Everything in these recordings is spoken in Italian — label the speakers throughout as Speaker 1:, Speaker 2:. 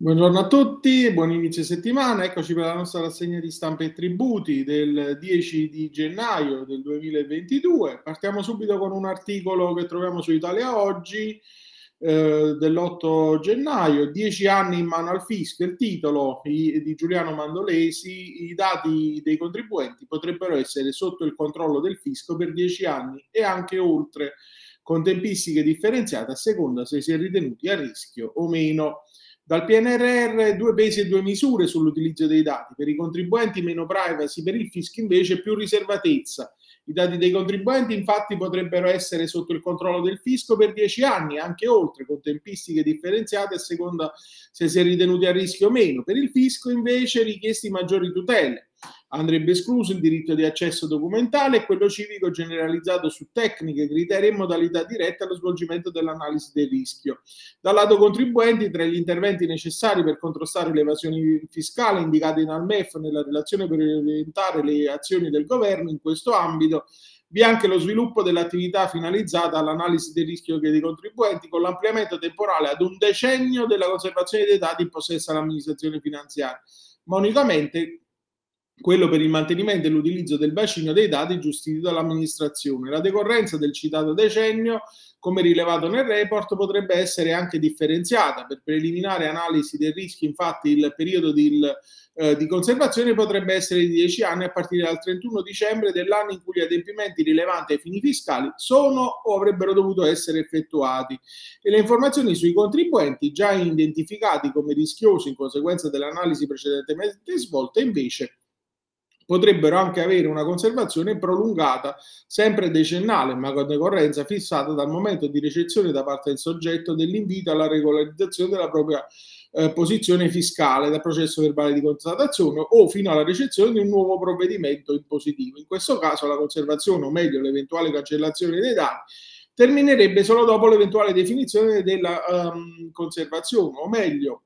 Speaker 1: Buongiorno a tutti, buon inizio settimana. Eccoci per la nostra rassegna di stampa e tributi del 10 di gennaio del 2022. Partiamo subito con un articolo che troviamo su Italia Oggi eh, dell'8 gennaio, 10 anni in mano al fisco, il titolo di Giuliano Mandolesi, i dati dei contribuenti potrebbero essere sotto il controllo del fisco per 10 anni e anche oltre, con tempistiche differenziate a seconda se si è ritenuti a rischio o meno. Dal PNRR due pesi e due misure sull'utilizzo dei dati. Per i contribuenti meno privacy, per il fisco invece più riservatezza. I dati dei contribuenti infatti potrebbero essere sotto il controllo del fisco per dieci anni, anche oltre, con tempistiche differenziate a seconda se si è ritenuti a rischio o meno. Per il fisco invece richiesti maggiori tutele. Andrebbe escluso il diritto di accesso documentale e quello civico generalizzato su tecniche, criteri e modalità dirette allo svolgimento dell'analisi del rischio. Dal lato contribuenti, tra gli interventi necessari per contrastare le evasioni fiscali indicate dal MEF nella relazione per orientare le azioni del governo in questo ambito, vi è anche lo sviluppo dell'attività finalizzata all'analisi del rischio dei contribuenti con l'ampliamento temporale ad un decennio della conservazione dei dati in possesso all'amministrazione finanziaria, ma unicamente quello per il mantenimento e l'utilizzo del bacino dei dati giustiti dall'amministrazione. La decorrenza del citato decennio, come rilevato nel report, potrebbe essere anche differenziata. Per preliminare analisi del rischio, infatti, il periodo di, eh, di conservazione potrebbe essere di 10 anni a partire dal 31 dicembre dell'anno in cui gli adempimenti rilevanti ai fini fiscali sono o avrebbero dovuto essere effettuati. E le informazioni sui contribuenti già identificati come rischiosi in conseguenza dell'analisi precedentemente svolta, invece, potrebbero anche avere una conservazione prolungata, sempre decennale, ma con decorrenza fissata dal momento di ricezione da parte del soggetto dell'invito alla regolarizzazione della propria eh, posizione fiscale dal processo verbale di constatazione o fino alla ricezione di un nuovo provvedimento impositivo. In questo caso la conservazione, o meglio l'eventuale cancellazione dei dati, terminerebbe solo dopo l'eventuale definizione della um, conservazione, o meglio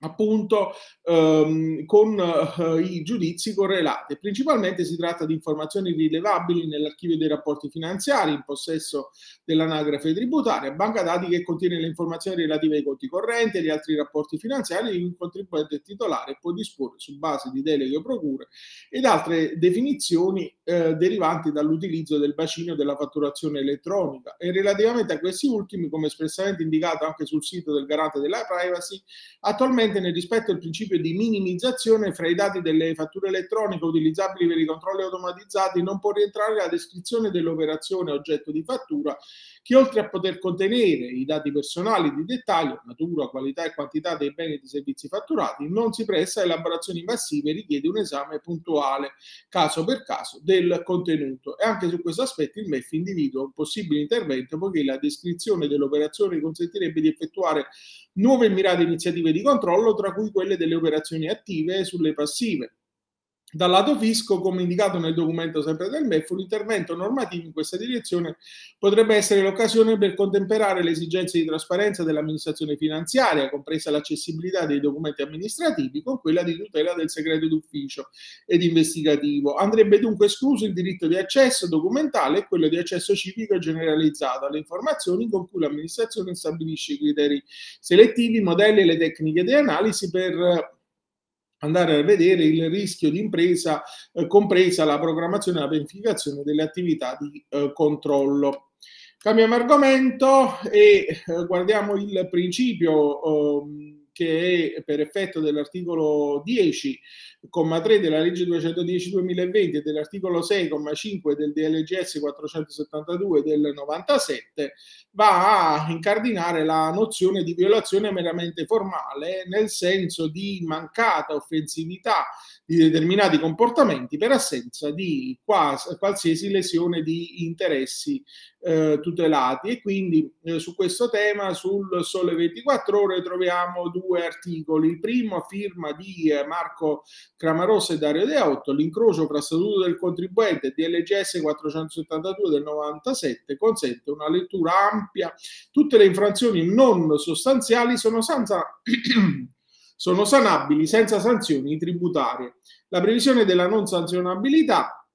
Speaker 1: appunto ehm, con eh, i giudizi correlati. Principalmente si tratta di informazioni rilevabili nell'archivio dei rapporti finanziari in possesso dell'anagrafe tributaria, banca dati che contiene le informazioni relative ai conti correnti e agli altri rapporti finanziari di il contribuente titolare può disporre su base di deleghe o procure ed altre definizioni eh, derivanti dall'utilizzo del bacino della fatturazione elettronica e relativamente a questi ultimi, come espressamente indicato anche sul sito del garante della privacy, attualmente nel rispetto del principio di minimizzazione fra i dati delle fatture elettroniche utilizzabili per i controlli automatizzati non può rientrare la descrizione dell'operazione oggetto di fattura che oltre a poter contenere i dati personali di dettaglio, natura, qualità e quantità dei beni e dei servizi fatturati, non si presta a elaborazioni massive e richiede un esame puntuale, caso per caso, del contenuto. E anche su questo aspetto il MEF individua un possibile intervento poiché la descrizione dell'operazione consentirebbe di effettuare nuove e mirate iniziative di controllo, tra cui quelle delle operazioni attive sulle passive. Dal lato fisco, come indicato nel documento sempre del MEF, un intervento normativo in questa direzione potrebbe essere l'occasione per contemperare le esigenze di trasparenza dell'amministrazione finanziaria, compresa l'accessibilità dei documenti amministrativi, con quella di tutela del segreto d'ufficio ed investigativo. Andrebbe dunque escluso il diritto di accesso documentale e quello di accesso civico generalizzato alle informazioni con cui l'amministrazione stabilisce i criteri selettivi, i modelli e le tecniche di analisi per andare a vedere il rischio di impresa, eh, compresa la programmazione e la pianificazione delle attività di eh, controllo. Cambiamo argomento e eh, guardiamo il principio ehm, che per effetto dell'articolo 10 comma 3 della legge 210-2020 e dell'articolo 6,5 del DLGS 472 del 97 va a incardinare la nozione di violazione meramente formale nel senso di mancata offensività di determinati comportamenti per assenza di qualsiasi lesione di interessi eh, tutelati e quindi eh, su questo tema sul Sole 24 ore troviamo due articoli il primo a firma di eh, Marco Cramarossa e Dario De Otto, l'incrocio fra statuto del contribuente e DLGS 472 del 97 consente una lettura ampia. Tutte le infrazioni non sostanziali sono, senza, sono sanabili senza sanzioni tributarie. La previsione della non sanzionabilità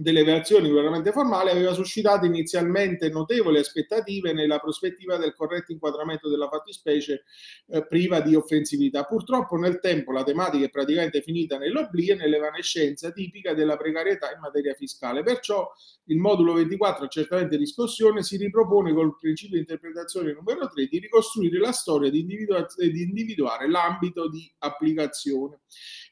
Speaker 1: delle relazioni veramente formali aveva suscitato inizialmente notevoli aspettative nella prospettiva del corretto inquadramento della fattispecie eh, priva di offensività. Purtroppo nel tempo la tematica è praticamente finita nell'oblio e nell'evanescenza tipica della precarietà in materia fiscale. Perciò il modulo 24, certamente discussione, si ripropone col principio di interpretazione numero 3 di ricostruire la storia, di, individua- di individuare l'ambito di applicazione.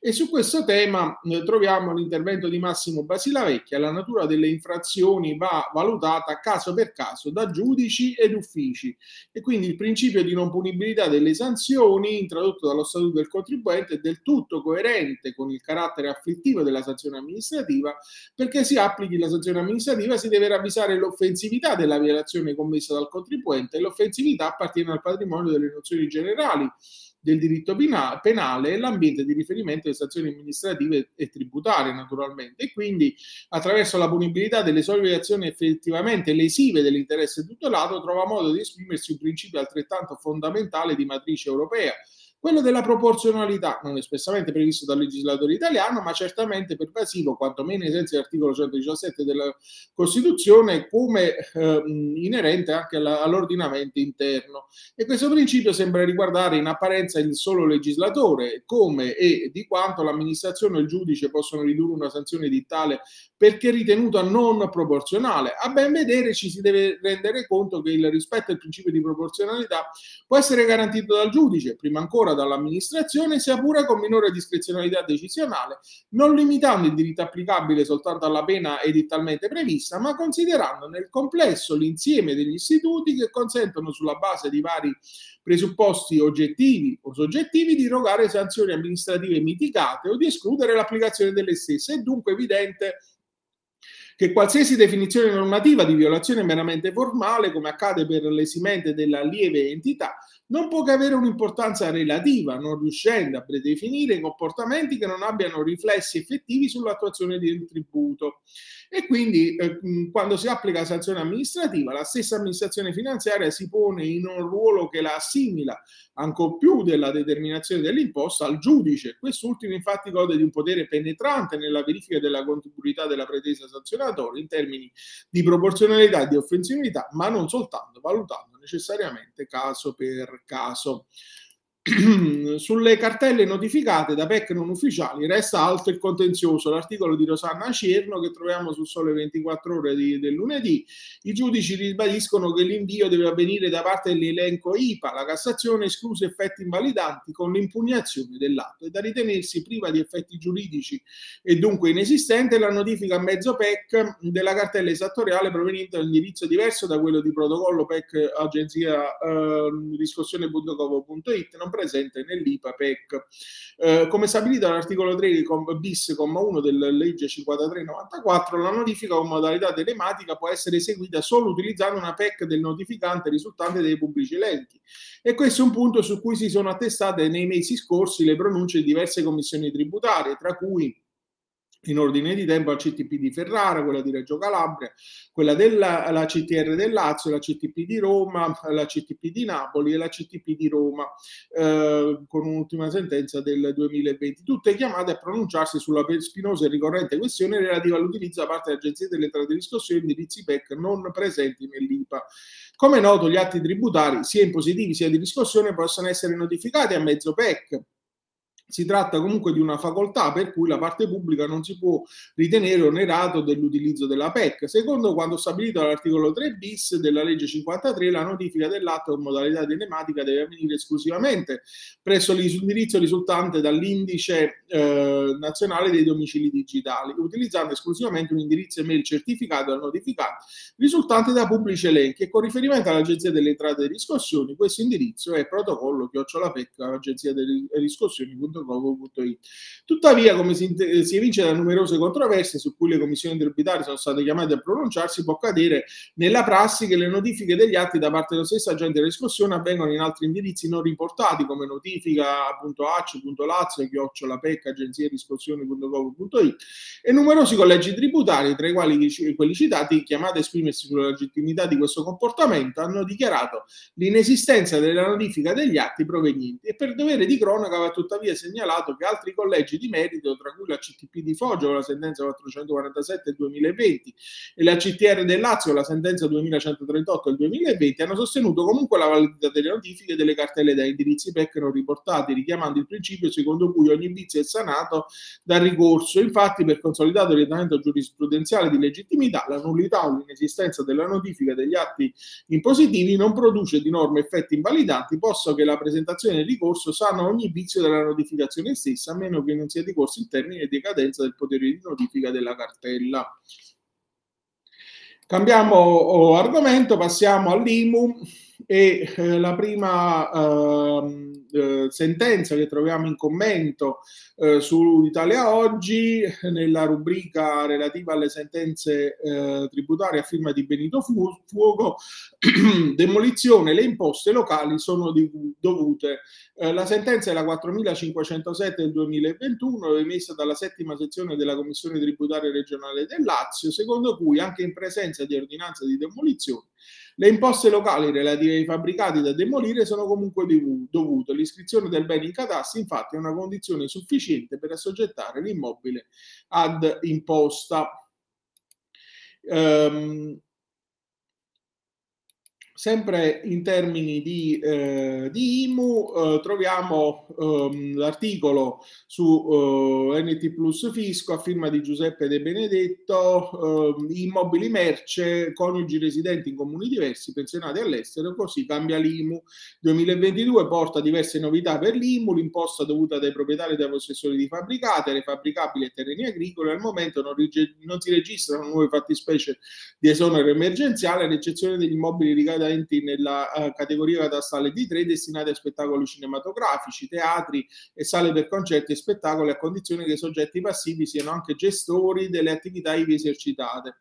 Speaker 1: E su questo tema eh, troviamo l'intervento di Massimo Basilavecchia. La natura delle infrazioni va valutata caso per caso da giudici ed uffici e quindi il principio di non punibilità delle sanzioni introdotto dallo Statuto del contribuente è del tutto coerente con il carattere afflittivo della sanzione amministrativa perché si applichi la sanzione amministrativa si deve ravvisare l'offensività della violazione commessa dal contribuente e l'offensività appartiene al patrimonio delle nozioni generali del diritto penale e l'ambiente di riferimento delle sanzioni amministrative e tributarie naturalmente. E quindi attraverso la punibilità delle sole azioni effettivamente lesive dell'interesse tutelato trova modo di esprimersi un principio altrettanto fondamentale di matrice europea quello della proporzionalità non espressamente previsto dal legislatore italiano, ma certamente pervasivo, quantomeno ai sensi dell'articolo 117 della Costituzione, come eh, inerente anche alla, all'ordinamento interno. E questo principio sembra riguardare in apparenza il solo legislatore, come e di quanto l'amministrazione o il giudice possono ridurre una sanzione di tale perché ritenuta non proporzionale. A ben vedere ci si deve rendere conto che il rispetto al principio di proporzionalità può essere garantito dal giudice, prima ancora dall'amministrazione, sia pure con minore discrezionalità decisionale, non limitando il diritto applicabile soltanto alla pena edittalmente prevista, ma considerando nel complesso l'insieme degli istituti che consentono sulla base di vari presupposti oggettivi o soggettivi di erogare sanzioni amministrative mitigate o di escludere l'applicazione delle stesse. È dunque evidente che qualsiasi definizione normativa di violazione meramente formale, come accade per l'esimente della lieve entità, non può che avere un'importanza relativa, non riuscendo a predefinire comportamenti che non abbiano riflessi effettivi sull'attuazione del tributo. E quindi eh, quando si applica la sanzione amministrativa, la stessa amministrazione finanziaria si pone in un ruolo che la assimila ancor più della determinazione dell'imposta al giudice. Quest'ultimo infatti gode di un potere penetrante nella verifica della contribuità della pretesa sanzionatoria in termini di proporzionalità e di offensività, ma non soltanto valutando necessariamente caso per caso. Sulle cartelle notificate da PEC non ufficiali resta alto il contenzioso. L'articolo di Rosanna Cerno che troviamo su Sole 24 ore di, del lunedì. I giudici ribadiscono che l'invio deve avvenire da parte dell'elenco IPA, la Cassazione escluso effetti invalidanti con l'impugnazione dell'atto. È da ritenersi priva di effetti giuridici e dunque inesistente la notifica a mezzo PEC della cartella esattoriale proveniente da un indirizzo diverso da quello di protocollo PEC agenzia eh, riscossione.gov.it. Non presente nell'IPA PEC. Eh, come stabilito dall'articolo 3 bis, comma 1 della legge 5394, la notifica con modalità telematica può essere eseguita solo utilizzando una PEC del notificante risultante dai pubblici elenchi. E questo è un punto su cui si sono attestate nei mesi scorsi le pronunce di diverse commissioni tributarie, tra cui in ordine di tempo la CTP di Ferrara, quella di Reggio Calabria, quella della la CTR del Lazio, la CTP di Roma, la CTP di Napoli e la CTP di Roma, eh, con un'ultima sentenza del 2020, tutte chiamate a pronunciarsi sulla spinosa e ricorrente questione relativa all'utilizzo da parte dell'Agenzia delle Entrate di riscossione di indirizzi PEC non presenti nell'IPA. Come noto, gli atti tributari, sia impositivi sia di riscossione, possono essere notificati a mezzo PEC si tratta comunque di una facoltà per cui la parte pubblica non si può ritenere onerato dell'utilizzo della PEC. Secondo quanto stabilito dall'articolo 3 bis della legge 53, la notifica dell'atto con modalità telematica deve avvenire esclusivamente presso l'indirizzo risultante dall'indice eh, nazionale dei domicili digitali, utilizzando esclusivamente un indirizzo email certificato al notificato risultante da pubblici elenchi e con riferimento all'Agenzia delle Entrate e Riscossioni questo indirizzo è protocollo chiocciola.pec agenzia delle riscossioni www.gov.it. Tuttavia, come si, si, evince da numerose controversie su cui le commissioni tributarie sono state chiamate a pronunciarsi, può accadere nella prassi che le notifiche degli atti da parte dello stesso agente della riscossione avvengono in altri indirizzi non riportati come notifica.ac.lazio, chiocciola PEC, agenzia riscossioni.gov.it e numerosi collegi tributari, tra i quali quelli citati, chiamati a esprimersi sulla legittimità di questo comportamento, hanno dichiarato l'inesistenza della notifica degli atti provenienti e per dovere di cronaca va tuttavia segnalato che altri collegi di merito, tra cui la CTP di Foggia con la sentenza 447 del 2020 e la CTR del Lazio con la sentenza 2138 del 2020, hanno sostenuto comunque la validità delle notifiche delle cartelle da indirizzi PEC non riportati, richiamando il principio secondo cui ogni vizio è sanato dal ricorso. Infatti, per consolidato orientamento giurisprudenziale di legittimità, la nullità o l'inesistenza della notifica degli atti impositivi non produce di norma effetti invalidanti, posto che la presentazione del ricorso sana ogni vizio della notificazione stessa, a meno che non sia decorso il termine di cadenza del potere di notifica della cartella. Cambiamo oh, argomento, passiamo all'IMU e eh, la prima eh, eh, sentenza che troviamo in commento eh, su Italia Oggi nella rubrica relativa alle sentenze eh, tributarie a firma di Benito Fuoco, demolizione, le imposte locali sono dovute. Eh, la sentenza è la 4507 del 2021 emessa dalla settima sezione della Commissione tributaria regionale del Lazio, secondo cui anche in presenza di ordinanza di demolizione le imposte locali relative ai fabbricati da demolire sono comunque dovute. L'iscrizione del bene in cadastro, infatti, è una condizione sufficiente per assoggettare l'immobile ad imposta. Um, Sempre in termini di, eh, di IMU eh, troviamo ehm, l'articolo su eh, NT Plus Fisco a firma di Giuseppe De Benedetto, ehm, immobili merce, coniugi residenti in comuni diversi, pensionati all'estero, così cambia l'IMU. 2022 porta diverse novità per l'IMU, l'imposta dovuta dai proprietari e dai possessori di fabbricate, le fabbricabili e terreni agricoli, al momento non, rige- non si registrano nuove fattispecie di esonero emergenziale, ad eccezione degli immobili ricadenti ricadenti nella uh, categoria catastale D3 destinati a spettacoli cinematografici, teatri e sale per concerti e spettacoli a condizione che i soggetti passivi siano anche gestori delle attività ivi esercitate.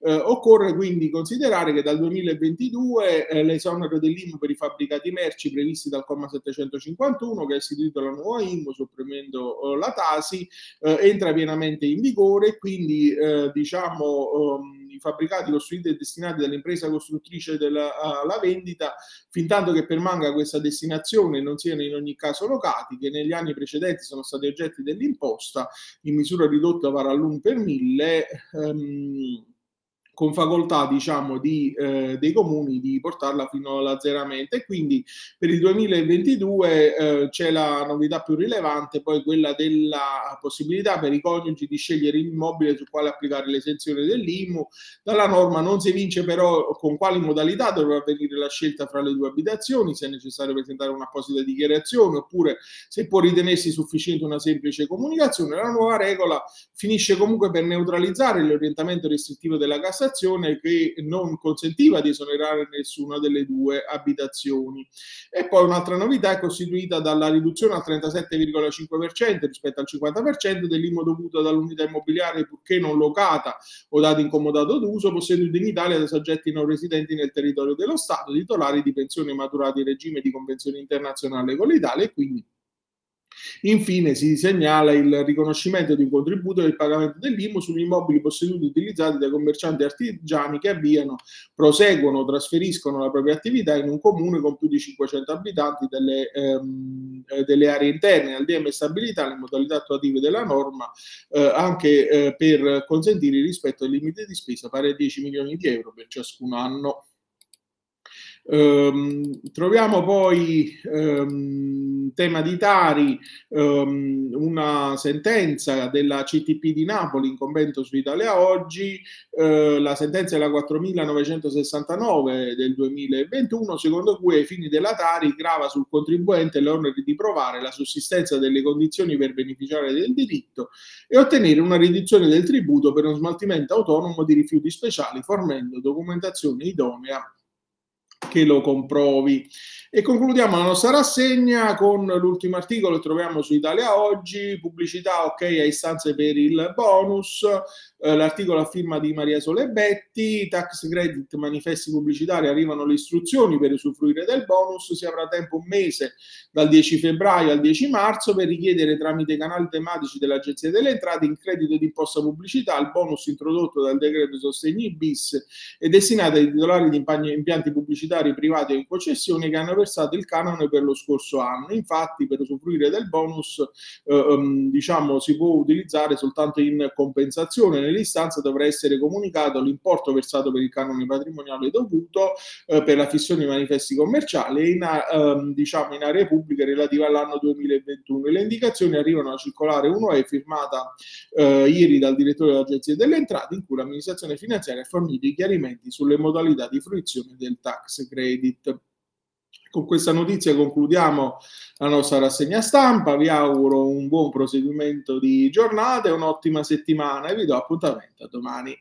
Speaker 1: Uh, occorre quindi considerare che dal 2022 eh, l'esonero dell'IMU per i fabbricati merci previsti dal comma 751 che ha istituito la nuova IMU sopprimendo uh, la Tasi entra pienamente in vigore quindi diciamo um, fabbricati costruiti e destinati dall'impresa costruttrice della, alla vendita, fin tanto che permanga questa destinazione non siano in ogni caso locati, che negli anni precedenti sono stati oggetti dell'imposta in misura ridotta vara all'1 per 1000. Ehm, con facoltà diciamo di, eh, dei comuni di portarla fino all'azzeramento. E quindi per il 2022 eh, c'è la novità più rilevante poi quella della possibilità per i coniugi di scegliere l'immobile sul quale applicare l'esenzione dell'IMU. Dalla norma non si evince però con quali modalità dovrà avvenire la scelta fra le due abitazioni se è necessario presentare un'apposita dichiarazione oppure se può ritenersi sufficiente una semplice comunicazione. La nuova regola finisce comunque per neutralizzare l'orientamento restrittivo della Cassazione legislazione che non consentiva di esonerare nessuna delle due abitazioni. E poi un'altra novità è costituita dalla riduzione al 37,5% rispetto al 50% dell'IMO dovuto dall'unità immobiliare purché non locata o data in comodato d'uso posseduta in Italia da soggetti non residenti nel territorio dello Stato, titolari di pensioni maturate in regime di convenzione internazionale con l'Italia e quindi Infine si segnala il riconoscimento di un contributo del pagamento dell'IMU sugli immobili posseduti e utilizzati dai commercianti artigiani che avviano, proseguono o trasferiscono la propria attività in un comune con più di 500 abitanti delle, ehm, eh, delle aree interne. Al DM stabilità le modalità attuative della norma eh, anche eh, per consentire il rispetto del limite di spesa pari a 10 milioni di euro per ciascun anno. Um, troviamo poi um, tema di Tari, um, una sentenza della CTP di Napoli in convento su Italia Oggi, uh, la sentenza è la 4969 del 2021, secondo cui ai fini della Tari grava sul contribuente l'onere di provare la sussistenza delle condizioni per beneficiare del diritto e ottenere una riduzione del tributo per uno smaltimento autonomo di rifiuti speciali fornendo documentazione idonea che lo comprovi. E concludiamo la nostra rassegna con l'ultimo articolo che troviamo su Italia Oggi, pubblicità ok a istanze per il bonus, eh, l'articolo a firma di Maria Solebetti, tax credit, manifesti pubblicitari, arrivano le istruzioni per usufruire del bonus, si avrà tempo un mese dal 10 febbraio al 10 marzo per richiedere tramite canali tematici dell'Agenzia delle Entrate in credito di imposta pubblicità il bonus introdotto dal decreto sostegni bis e destinato ai titolari di impianti pubblicitari privati o in concessione che hanno versato il canone per lo scorso anno. Infatti, per usufruire del bonus, eh, um, diciamo, si può utilizzare soltanto in compensazione. Nell'istanza dovrà essere comunicato l'importo versato per il canone patrimoniale dovuto eh, per la fissione di manifesti commerciali e in, eh, diciamo, in aree pubbliche relative all'anno 2021. Le indicazioni arrivano a circolare 1E firmata eh, ieri dal direttore dell'Agenzia delle Entrate in cui l'amministrazione finanziaria ha fornito i chiarimenti sulle modalità di fruizione del tax credit. Con questa notizia concludiamo la nostra rassegna stampa, vi auguro un buon proseguimento di giornata e un'ottima settimana e vi do appuntamento a domani.